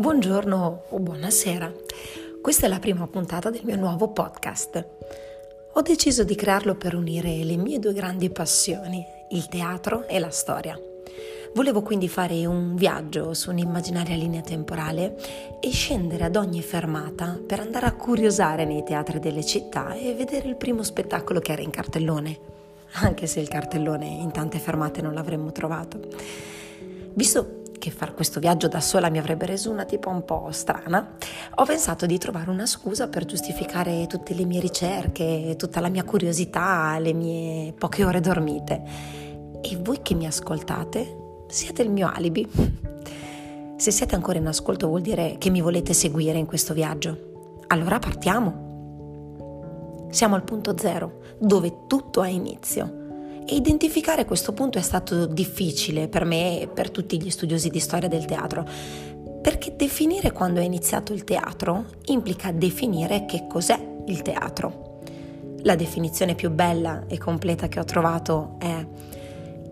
Buongiorno o buonasera. Questa è la prima puntata del mio nuovo podcast. Ho deciso di crearlo per unire le mie due grandi passioni, il teatro e la storia. Volevo quindi fare un viaggio su un'immaginaria linea temporale e scendere ad ogni fermata per andare a curiosare nei teatri delle città e vedere il primo spettacolo che era in cartellone, anche se il cartellone in tante fermate non l'avremmo trovato. Visto che fare questo viaggio da sola mi avrebbe reso una tipa un po' strana, ho pensato di trovare una scusa per giustificare tutte le mie ricerche, tutta la mia curiosità, le mie poche ore dormite. E voi che mi ascoltate siete il mio alibi. Se siete ancora in ascolto vuol dire che mi volete seguire in questo viaggio. Allora partiamo. Siamo al punto zero, dove tutto ha inizio identificare questo punto è stato difficile per me e per tutti gli studiosi di storia del teatro, perché definire quando è iniziato il teatro implica definire che cos'è il teatro. La definizione più bella e completa che ho trovato è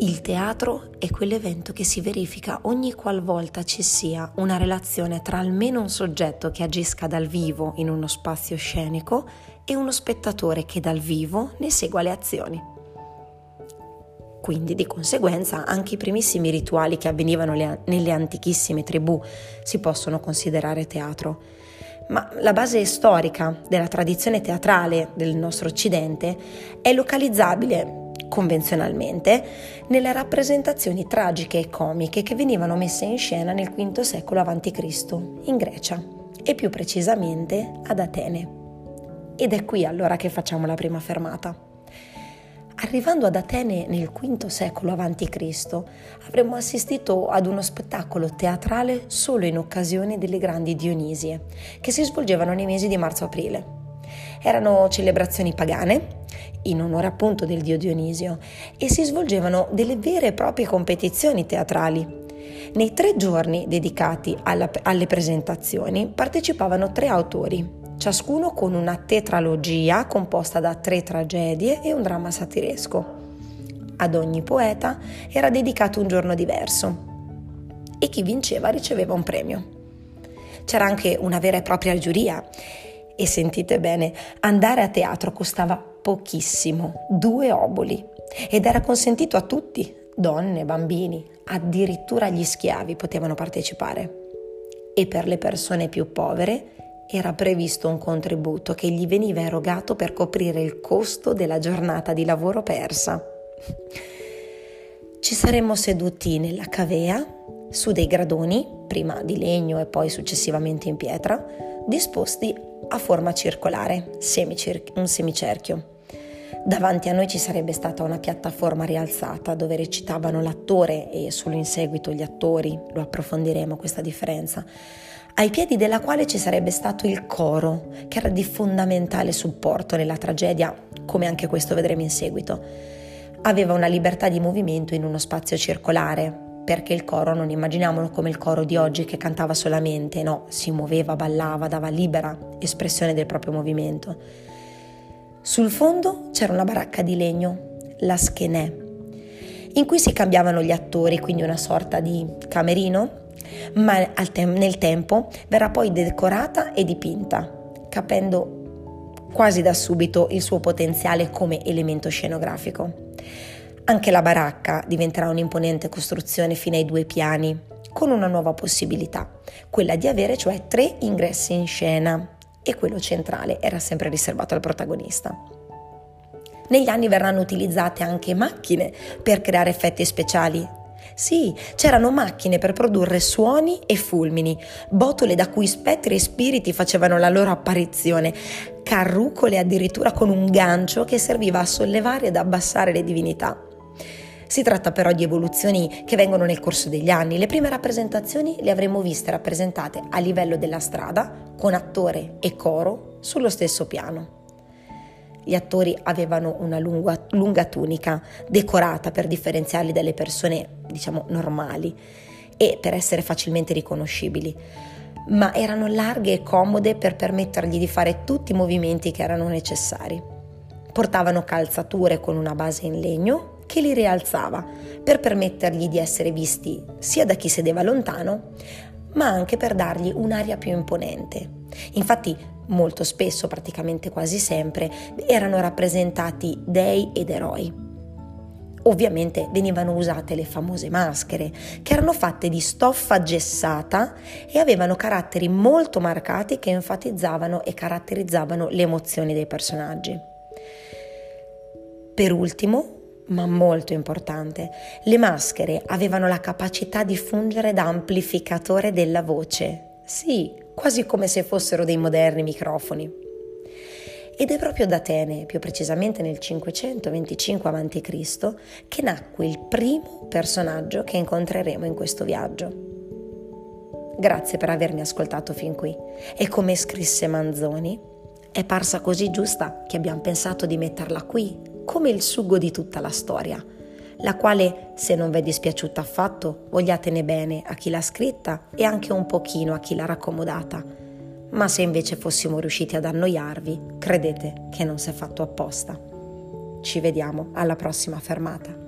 il teatro è quell'evento che si verifica ogni qualvolta ci sia una relazione tra almeno un soggetto che agisca dal vivo in uno spazio scenico e uno spettatore che dal vivo ne segua le azioni. Quindi di conseguenza anche i primissimi rituali che avvenivano nelle antichissime tribù si possono considerare teatro. Ma la base storica della tradizione teatrale del nostro Occidente è localizzabile convenzionalmente nelle rappresentazioni tragiche e comiche che venivano messe in scena nel V secolo a.C. in Grecia e più precisamente ad Atene. Ed è qui allora che facciamo la prima fermata. Arrivando ad Atene nel V secolo a.C., avremmo assistito ad uno spettacolo teatrale solo in occasione delle grandi Dionisie, che si svolgevano nei mesi di marzo-aprile. Erano celebrazioni pagane, in onore appunto del dio Dionisio, e si svolgevano delle vere e proprie competizioni teatrali. Nei tre giorni dedicati alla, alle presentazioni partecipavano tre autori, ciascuno con una tetralogia composta da tre tragedie e un dramma satiresco. Ad ogni poeta era dedicato un giorno diverso e chi vinceva riceveva un premio. C'era anche una vera e propria giuria e sentite bene, andare a teatro costava pochissimo, due oboli, ed era consentito a tutti, donne, bambini, addirittura gli schiavi potevano partecipare. E per le persone più povere era previsto un contributo che gli veniva erogato per coprire il costo della giornata di lavoro persa. Ci saremmo seduti nella cavea su dei gradoni, prima di legno e poi successivamente in pietra, disposti a forma circolare, semicir- un semicerchio. Davanti a noi ci sarebbe stata una piattaforma rialzata dove recitavano l'attore e solo in seguito gli attori, lo approfondiremo questa differenza, ai piedi della quale ci sarebbe stato il coro, che era di fondamentale supporto nella tragedia, come anche questo vedremo in seguito. Aveva una libertà di movimento in uno spazio circolare, perché il coro non immaginiamolo come il coro di oggi che cantava solamente, no, si muoveva, ballava, dava libera espressione del proprio movimento. Sul fondo c'era una baracca di legno, la schenè, in cui si cambiavano gli attori, quindi una sorta di camerino ma nel tempo verrà poi decorata e dipinta, capendo quasi da subito il suo potenziale come elemento scenografico. Anche la baracca diventerà un'imponente costruzione fino ai due piani, con una nuova possibilità, quella di avere cioè tre ingressi in scena e quello centrale era sempre riservato al protagonista. Negli anni verranno utilizzate anche macchine per creare effetti speciali, sì, c'erano macchine per produrre suoni e fulmini, botole da cui spettri e spiriti facevano la loro apparizione, carrucole addirittura con un gancio che serviva a sollevare ed abbassare le divinità. Si tratta però di evoluzioni che vengono nel corso degli anni. Le prime rappresentazioni le avremmo viste rappresentate a livello della strada, con attore e coro sullo stesso piano. Gli attori avevano una lunga, lunga tunica decorata per differenziarli dalle persone, diciamo, normali e per essere facilmente riconoscibili, ma erano larghe e comode per permettergli di fare tutti i movimenti che erano necessari. Portavano calzature con una base in legno che li rialzava per permettergli di essere visti sia da chi sedeva lontano, ma anche per dargli un'aria più imponente. Infatti, molto spesso, praticamente quasi sempre, erano rappresentati dei ed eroi. Ovviamente venivano usate le famose maschere, che erano fatte di stoffa gessata e avevano caratteri molto marcati che enfatizzavano e caratterizzavano le emozioni dei personaggi. Per ultimo, ma molto importante, le maschere avevano la capacità di fungere da amplificatore della voce. Sì, quasi come se fossero dei moderni microfoni. Ed è proprio da Atene, più precisamente nel 525 a.C., che nacque il primo personaggio che incontreremo in questo viaggio. Grazie per avermi ascoltato fin qui. E come scrisse Manzoni, è parsa così giusta che abbiamo pensato di metterla qui, come il sugo di tutta la storia, la quale, se non vi è dispiaciuta affatto, vogliatene bene a chi l'ha scritta e anche un pochino a chi l'ha raccomodata ma se invece fossimo riusciti ad annoiarvi, credete che non si è fatto apposta. Ci vediamo alla prossima fermata.